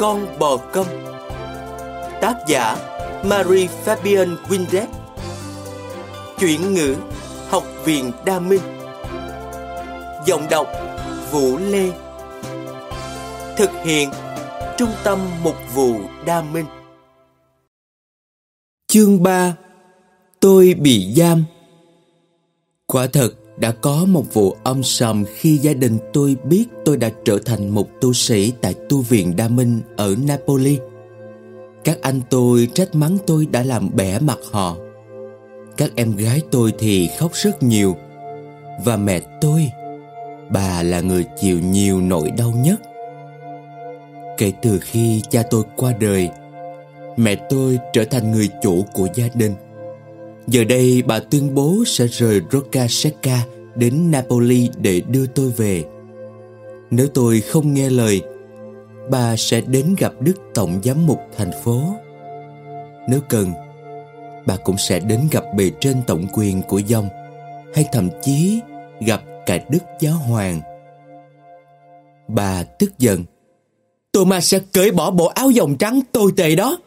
Con bò công Tác giả, Marie Fabian Windet Chuyển ngữ, Học viện Đa Minh. Giọng đọc, Vũ Lê. Thực hiện, Trung tâm Mục vụ Đa Minh. Chương 3 Tôi bị giam. Quả thật đã có một vụ âm sầm khi gia đình tôi biết tôi đã trở thành một tu sĩ tại tu viện Đa Minh ở Napoli. Các anh tôi trách mắng tôi đã làm bẻ mặt họ. Các em gái tôi thì khóc rất nhiều. Và mẹ tôi, bà là người chịu nhiều nỗi đau nhất. Kể từ khi cha tôi qua đời, mẹ tôi trở thành người chủ của gia đình. Giờ đây bà tuyên bố sẽ rời Rocca Secca đến Napoli để đưa tôi về. Nếu tôi không nghe lời, bà sẽ đến gặp Đức Tổng Giám mục thành phố. Nếu cần, bà cũng sẽ đến gặp bề trên tổng quyền của dòng hay thậm chí gặp cả Đức Giáo Hoàng. Bà tức giận. tôi mà sẽ cởi bỏ bộ áo dòng trắng tồi tệ đó.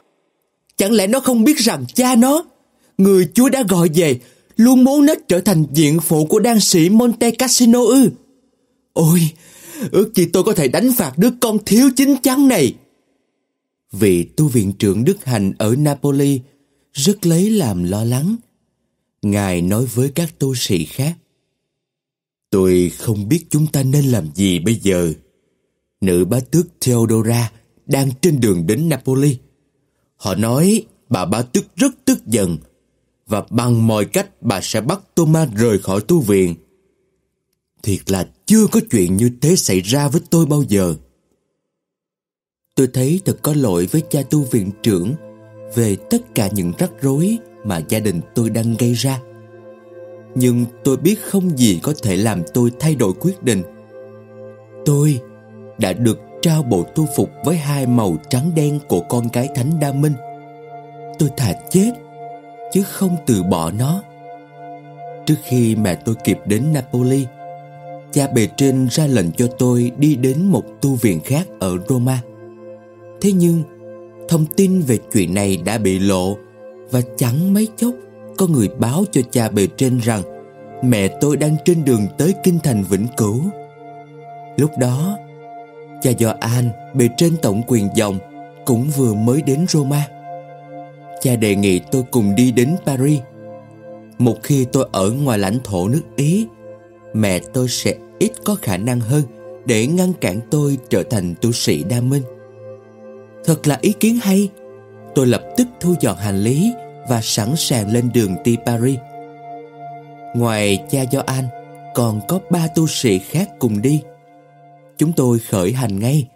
Chẳng lẽ nó không biết rằng cha nó, người Chúa đã gọi về, luôn muốn nó trở thành diện phụ của đan sĩ Monte Cassino ư? Ôi, ước gì tôi có thể đánh phạt đứa con thiếu chính chắn này. Vị tu viện trưởng Đức Hành ở Napoli rất lấy làm lo lắng. Ngài nói với các tu sĩ khác. Tôi không biết chúng ta nên làm gì bây giờ. Nữ bá tước Theodora đang trên đường đến Napoli. Họ nói bà bá tước rất tức giận và bằng mọi cách bà sẽ bắt Thomas rời khỏi tu viện. Thiệt là chưa có chuyện như thế xảy ra với tôi bao giờ. Tôi thấy thật có lỗi với cha tu viện trưởng về tất cả những rắc rối mà gia đình tôi đang gây ra. Nhưng tôi biết không gì có thể làm tôi thay đổi quyết định. Tôi đã được trao bộ tu phục với hai màu trắng đen của con cái Thánh Đa Minh. Tôi thà chết chứ không từ bỏ nó. Trước khi mẹ tôi kịp đến Napoli, cha bề trên ra lệnh cho tôi đi đến một tu viện khác ở Roma. Thế nhưng, thông tin về chuyện này đã bị lộ và chẳng mấy chốc có người báo cho cha bề trên rằng mẹ tôi đang trên đường tới kinh thành Vĩnh Cửu. Lúc đó, cha Gioan bề trên tổng quyền dòng cũng vừa mới đến Roma. Cha đề nghị tôi cùng đi đến Paris. Một khi tôi ở ngoài lãnh thổ nước Ý, mẹ tôi sẽ ít có khả năng hơn để ngăn cản tôi trở thành tu sĩ đa minh. Thật là ý kiến hay. Tôi lập tức thu dọn hành lý và sẵn sàng lên đường đi Paris. Ngoài cha Gioan, còn có ba tu sĩ khác cùng đi. Chúng tôi khởi hành ngay.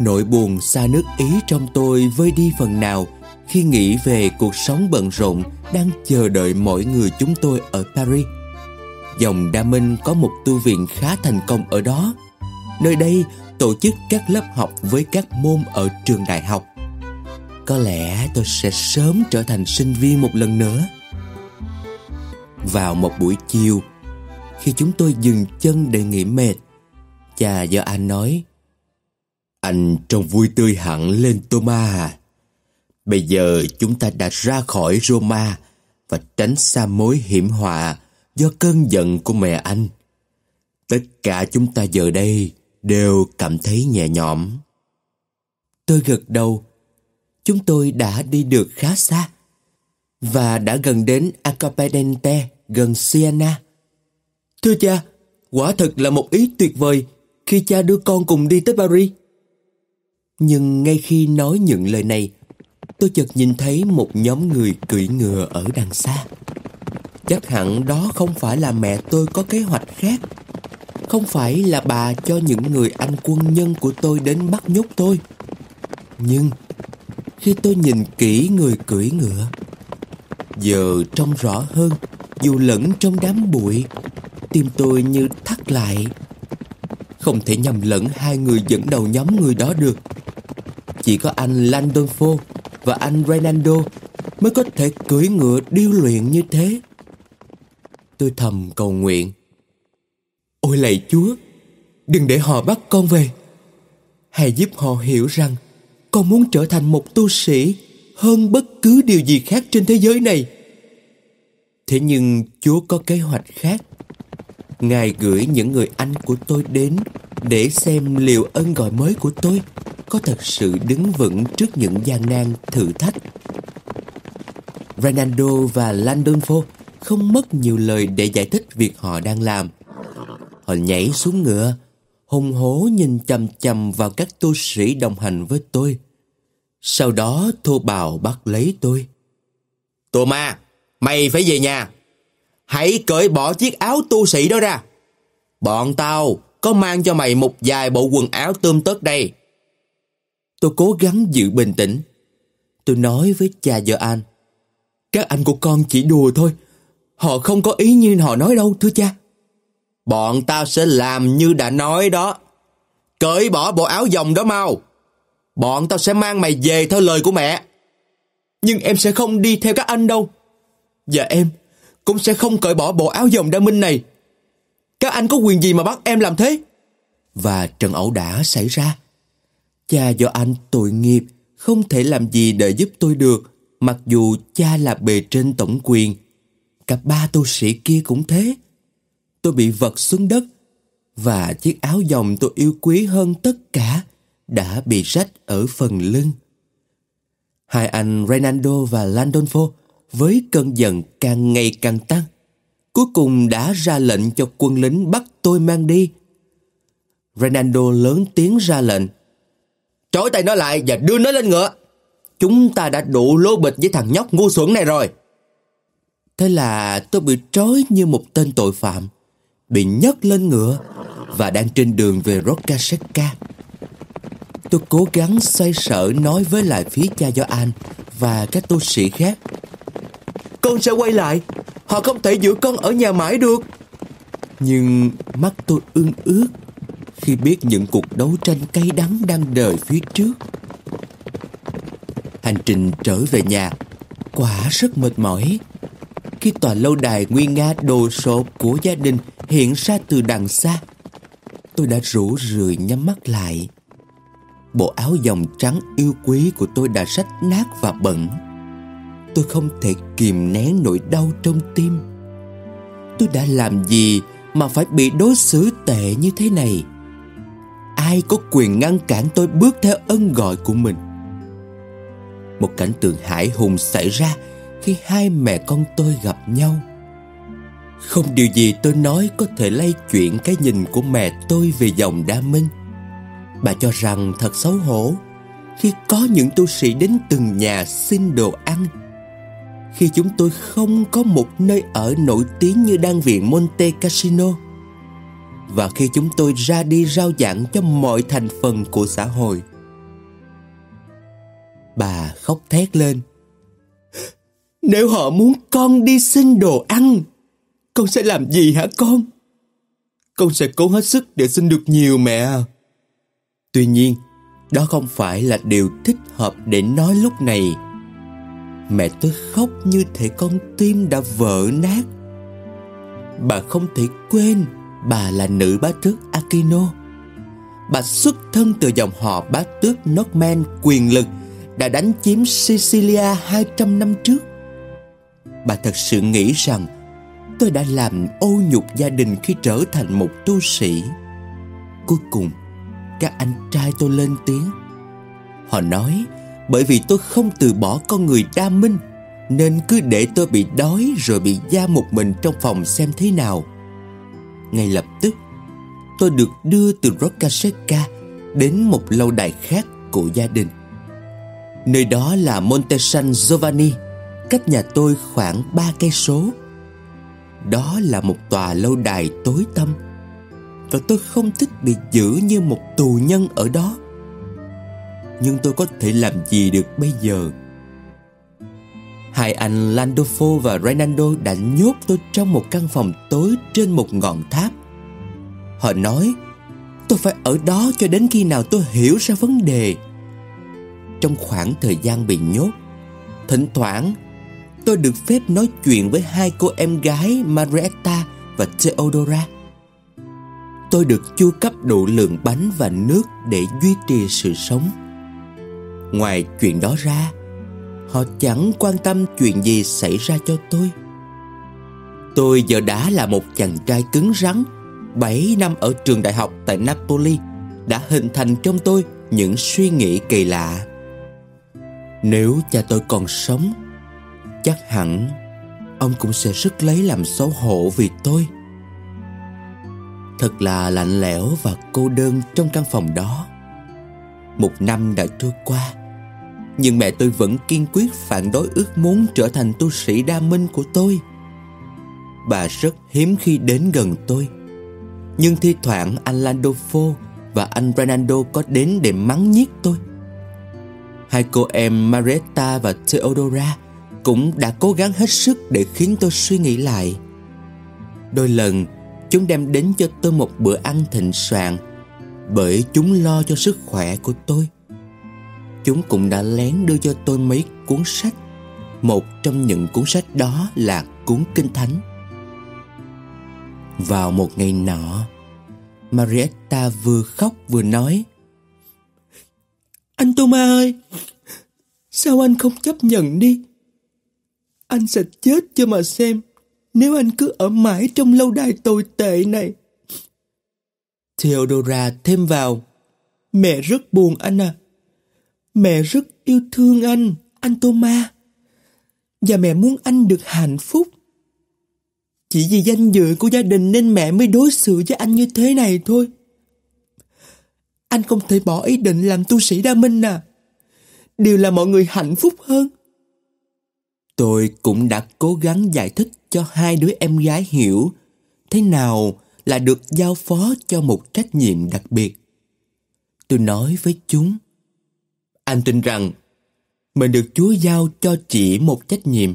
Nỗi buồn xa nước Ý trong tôi vơi đi phần nào khi nghĩ về cuộc sống bận rộn đang chờ đợi mỗi người chúng tôi ở Paris. Dòng Đa Minh có một tu viện khá thành công ở đó. Nơi đây tổ chức các lớp học với các môn ở trường đại học. Có lẽ tôi sẽ sớm trở thành sinh viên một lần nữa. Vào một buổi chiều, khi chúng tôi dừng chân để nghỉ mệt, cha do anh nói Anh trông vui tươi hẳn lên Thomas à. Bây giờ chúng ta đã ra khỏi Roma và tránh xa mối hiểm họa do cơn giận của mẹ anh. Tất cả chúng ta giờ đây đều cảm thấy nhẹ nhõm. Tôi gật đầu. Chúng tôi đã đi được khá xa và đã gần đến Acapedente gần Siena. Thưa cha, quả thật là một ý tuyệt vời khi cha đưa con cùng đi tới Paris. Nhưng ngay khi nói những lời này, tôi chợt nhìn thấy một nhóm người cưỡi ngựa ở đằng xa. Chắc hẳn đó không phải là mẹ tôi có kế hoạch khác. Không phải là bà cho những người anh quân nhân của tôi đến bắt nhốt tôi. Nhưng khi tôi nhìn kỹ người cưỡi ngựa, giờ trông rõ hơn dù lẫn trong đám bụi, tim tôi như thắt lại. Không thể nhầm lẫn hai người dẫn đầu nhóm người đó được. Chỉ có anh Landolfo và anh Renando mới có thể cưỡi ngựa điêu luyện như thế. Tôi thầm cầu nguyện. Ôi lạy Chúa, Đừng để họ bắt con về Hãy giúp họ hiểu rằng Con muốn trở thành một tu sĩ Hơn bất cứ điều gì khác trên thế giới này Thế nhưng Chúa có kế hoạch khác Ngài gửi những người anh của tôi đến Để xem liệu ân gọi mới của tôi có thật sự đứng vững trước những gian nan thử thách Ronaldo và Landolfo không mất nhiều lời để giải thích việc họ đang làm. Họ nhảy xuống ngựa, hùng hổ nhìn chầm chầm vào các tu sĩ đồng hành với tôi. Sau đó thô bào bắt lấy tôi. Tô ma, mày phải về nhà. Hãy cởi bỏ chiếc áo tu sĩ đó ra. Bọn tao có mang cho mày một vài bộ quần áo tươm tất đây. Tôi cố gắng giữ bình tĩnh. Tôi nói với cha vợ anh. Các anh của con chỉ đùa thôi. Họ không có ý như họ nói đâu, thưa cha. Bọn tao sẽ làm như đã nói đó. Cởi bỏ bộ áo dòng đó mau. Bọn tao sẽ mang mày về theo lời của mẹ. Nhưng em sẽ không đi theo các anh đâu. Và em cũng sẽ không cởi bỏ bộ áo dòng đa minh này. Các anh có quyền gì mà bắt em làm thế? Và trận ẩu đả xảy ra. Cha do anh tội nghiệp, không thể làm gì để giúp tôi được, mặc dù cha là bề trên tổng quyền. Cả ba tu sĩ kia cũng thế. Tôi bị vật xuống đất, và chiếc áo dòng tôi yêu quý hơn tất cả đã bị rách ở phần lưng. Hai anh Renando và Landolfo với cơn giận càng ngày càng tăng. Cuối cùng đã ra lệnh cho quân lính bắt tôi mang đi. Renando lớn tiếng ra lệnh. Trói tay nó lại và đưa nó lên ngựa. Chúng ta đã đủ lô bịch với thằng nhóc ngu xuẩn này rồi. Thế là tôi bị trói như một tên tội phạm, bị nhấc lên ngựa và đang trên đường về Rokaseca. Tôi cố gắng xoay sở nói với lại phía cha Gioan và các tu sĩ khác. Con sẽ quay lại, họ không thể giữ con ở nhà mãi được. Nhưng mắt tôi ương ướt khi biết những cuộc đấu tranh cay đắng đang đợi phía trước. Hành trình trở về nhà quả rất mệt mỏi. Khi tòa lâu đài nguyên nga đồ sộ của gia đình hiện ra từ đằng xa, tôi đã rủ rượi nhắm mắt lại. Bộ áo dòng trắng yêu quý của tôi đã rách nát và bẩn. Tôi không thể kìm nén nỗi đau trong tim. Tôi đã làm gì mà phải bị đối xử tệ như thế này? Ai có quyền ngăn cản tôi bước theo ân gọi của mình? Một cảnh tượng hải hùng xảy ra khi hai mẹ con tôi gặp nhau. Không điều gì tôi nói có thể lay chuyển cái nhìn của mẹ tôi về dòng đa minh. Bà cho rằng thật xấu hổ khi có những tu sĩ đến từng nhà xin đồ ăn. Khi chúng tôi không có một nơi ở nổi tiếng như đan viện Monte Cassino. Và khi chúng tôi ra đi rao giảng cho mọi thành phần của xã hội. Bà khóc thét lên. Nếu họ muốn con đi xin đồ ăn, con sẽ làm gì hả con? Con sẽ cố hết sức để xin được nhiều mẹ à. Tuy nhiên, đó không phải là điều thích hợp để nói lúc này. Mẹ tôi khóc như thể con tim đã vỡ nát. Bà không thể quên bà là nữ bá tước Aquino. Bà xuất thân từ dòng họ bá tước Norman quyền lực đã đánh chiếm Sicilia 200 năm trước. Bà thật sự nghĩ rằng tôi đã làm ô nhục gia đình khi trở thành một tu sĩ. Cuối cùng, các anh trai tôi lên tiếng. Họ nói bởi vì tôi không từ bỏ con người đa minh nên cứ để tôi bị đói rồi bị giam một mình trong phòng xem thế nào. Ngay lập tức, tôi được đưa từ Roccasecca đến một lâu đài khác của gia đình. Nơi đó là Monte San Giovanni, cách nhà tôi khoảng ba cây số. Đó là một tòa lâu đài tối tăm và tôi không thích bị giữ như một tù nhân ở đó. Nhưng tôi có thể làm gì được bây giờ? Hai anh Landolfo và Renando đã nhốt tôi trong một căn phòng tối trên một ngọn tháp. Họ nói tôi phải ở đó cho đến khi nào tôi hiểu ra vấn đề trong khoảng thời gian bị nhốt. Thỉnh thoảng, tôi được phép nói chuyện với hai cô em gái Marietta và Theodora. tôi được chu cấp đủ lượng bánh và nước để duy trì sự sống. Ngoài chuyện đó ra, họ chẳng quan tâm chuyện gì xảy ra cho tôi. Tôi giờ đã là một chàng trai cứng rắn 7 năm ở trường đại học tại Napoli đã hình thành trong tôi những suy nghĩ kỳ lạ. Nếu cha tôi còn sống, chắc hẳn ông cũng sẽ rất lấy làm xấu hổ vì tôi. Thật là lạnh lẽo và cô đơn trong căn phòng đó. Một năm đã trôi qua, nhưng mẹ tôi vẫn kiên quyết phản đối ước muốn trở thành tu sĩ đa minh của tôi. Bà rất hiếm khi đến gần tôi. Nhưng thi thoảng anh Landolfo và anh Fernando có đến để mắng nhiếc tôi. Hai cô em Maretta và Theodora cũng đã cố gắng hết sức để khiến tôi suy nghĩ lại. Đôi lần, chúng đem đến cho tôi một bữa ăn thịnh soạn bởi chúng lo cho sức khỏe của tôi. Chúng cũng đã lén đưa cho tôi mấy cuốn sách. Một trong những cuốn sách đó là cuốn Kinh Thánh. Vào một ngày nọ, Marietta vừa khóc vừa nói Anh Thomas ơi, sao anh không chấp nhận đi? Anh sẽ chết cho mà xem nếu anh cứ ở mãi trong lâu đài tồi tệ này. Theodora thêm vào Mẹ rất buồn anh à. Mẹ rất yêu thương anh, anh Thomas. Và mẹ muốn anh được hạnh phúc. Chỉ vì danh dự của gia đình nên mẹ mới đối xử với anh như thế này thôi. Anh không thể bỏ ý định làm tu sĩ đa minh à. Điều là mọi người hạnh phúc hơn. Tôi cũng đã cố gắng giải thích cho hai đứa em gái hiểu thế nào là được giao phó cho một trách nhiệm đặc biệt. Tôi nói với chúng, anh tin rằng mình được Chúa giao cho chỉ một trách nhiệm,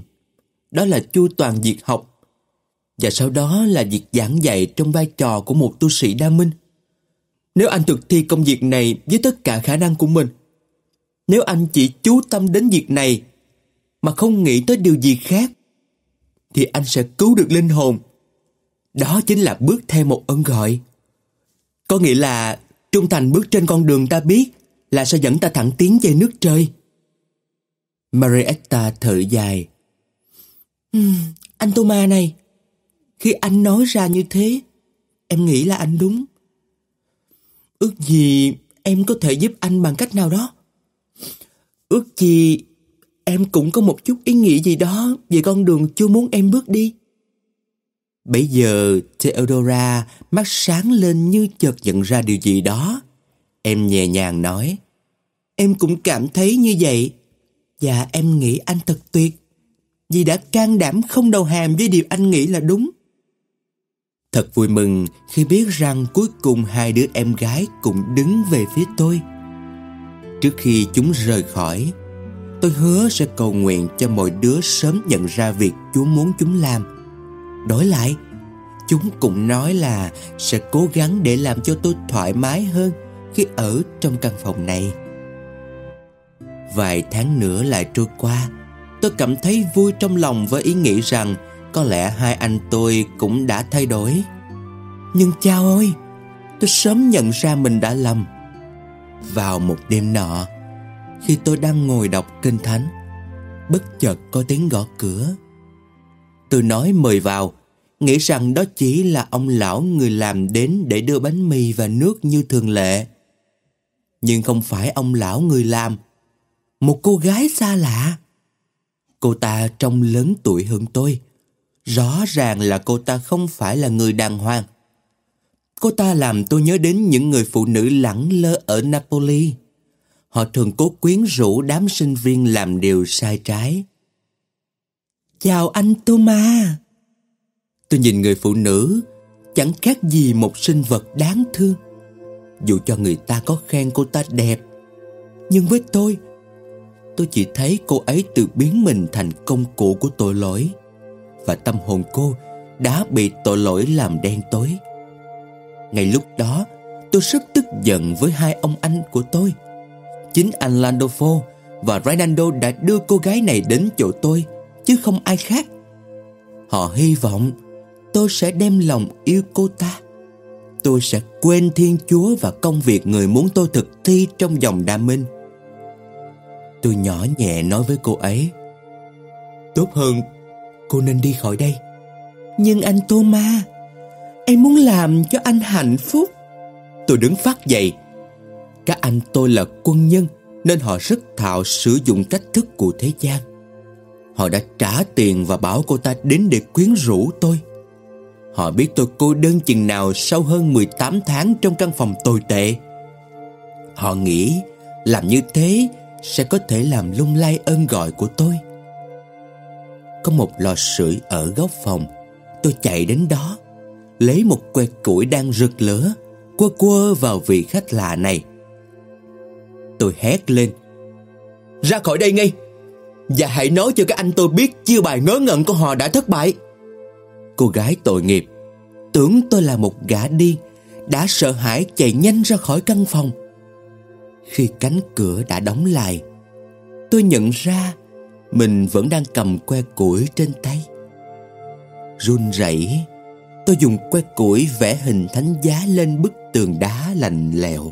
đó là chu toàn việc học và sau đó là việc giảng dạy trong vai trò của một tu sĩ đa minh. Nếu anh thực thi công việc này với tất cả khả năng của mình, nếu anh chỉ chú tâm đến việc này mà không nghĩ tới điều gì khác, thì anh sẽ cứu được linh hồn. Đó chính là bước theo một ơn gọi. Có nghĩa là trung thành bước trên con đường ta biết là sẽ dẫn ta thẳng tiến về nước trời. Marietta thở dài. Uhm, anh Thomas này, khi anh nói ra như thế, em nghĩ là anh đúng. Ước gì em có thể giúp anh bằng cách nào đó. Ước gì em cũng có một chút ý nghĩ gì đó về con đường chưa muốn em bước đi. Bây giờ Theodora mắt sáng lên như chợt nhận ra điều gì đó. Em nhẹ nhàng nói. Em cũng cảm thấy như vậy. Và em nghĩ anh thật tuyệt. Vì đã can đảm không đầu hàng với điều anh nghĩ là đúng. Thật vui mừng khi biết rằng cuối cùng hai đứa em gái cũng đứng về phía tôi. Trước khi chúng rời khỏi, tôi hứa sẽ cầu nguyện cho mọi đứa sớm nhận ra việc Chúa muốn chúng làm. Đổi lại, chúng cũng nói là sẽ cố gắng để làm cho tôi thoải mái hơn khi ở trong căn phòng này. Vài tháng nữa lại trôi qua, tôi cảm thấy vui trong lòng với ý nghĩ rằng có lẽ hai anh tôi cũng đã thay đổi. Nhưng chao ơi Tôi sớm nhận ra mình đã lầm. Vào một đêm nọ Khi tôi đang ngồi đọc kinh thánh Bất chợt có tiếng gõ cửa. Tôi nói mời vào Nghĩ rằng đó chỉ là ông lão người làm đến để đưa bánh mì và nước như thường lệ. Nhưng không phải ông lão người làm Một cô gái xa lạ Cô ta trông lớn tuổi hơn tôi Rõ ràng là cô ta không phải là người đàng hoàng. Cô ta làm tôi nhớ đến những người phụ nữ lẳng lơ ở Napoli. Họ thường cố quyến rũ đám sinh viên làm điều sai trái. Chào anh Thomas. Tôi nhìn người phụ nữ, chẳng khác gì một sinh vật đáng thương. Dù cho người ta có khen cô ta đẹp, nhưng với tôi, tôi chỉ thấy cô ấy tự biến mình thành công cụ của tội lỗi và tâm hồn cô đã bị tội lỗi làm đen tối. Ngay lúc đó, tôi rất tức giận với hai ông anh của tôi. Chính anh Landolfo và Ronaldo đã đưa cô gái này đến chỗ tôi, chứ không ai khác. Họ hy vọng tôi sẽ đem lòng yêu cô ta tôi sẽ quên Thiên Chúa và công việc người muốn tôi thực thi trong dòng đa minh. Tôi nhỏ nhẹ nói với cô ấy, Tốt hơn, cô nên đi khỏi đây. Nhưng anh Thomas Em muốn làm cho anh hạnh phúc. Tôi đứng phát dậy. Các anh tôi là quân nhân, Nên họ rất thạo sử dụng cách thức của thế gian. Họ đã trả tiền và bảo cô ta đến để quyến rũ tôi. Họ biết tôi cô đơn chừng nào sau hơn 18 tháng trong căn phòng tồi tệ. Họ nghĩ, làm như thế sẽ có thể làm lung lay ơn gọi của tôi. Có một lò sưởi ở góc phòng. Tôi chạy đến đó, Lấy một que củi đang rực lửa, Quơ quơ vào vị khách lạ này. Tôi hét lên, Ra khỏi đây ngay! Và hãy nói cho các anh tôi biết Chiêu bài ngớ ngẩn của họ đã thất bại. Cô gái tội nghiệp. Tưởng tôi là một gã điên Đã sợ hãi chạy nhanh ra khỏi căn phòng. Khi cánh cửa đã đóng lại, Tôi nhận ra Mình vẫn đang cầm que củi trên tay. Run rẩy, Tôi dùng que củi vẽ hình thánh giá lên bức tường đá lạnh lẽo.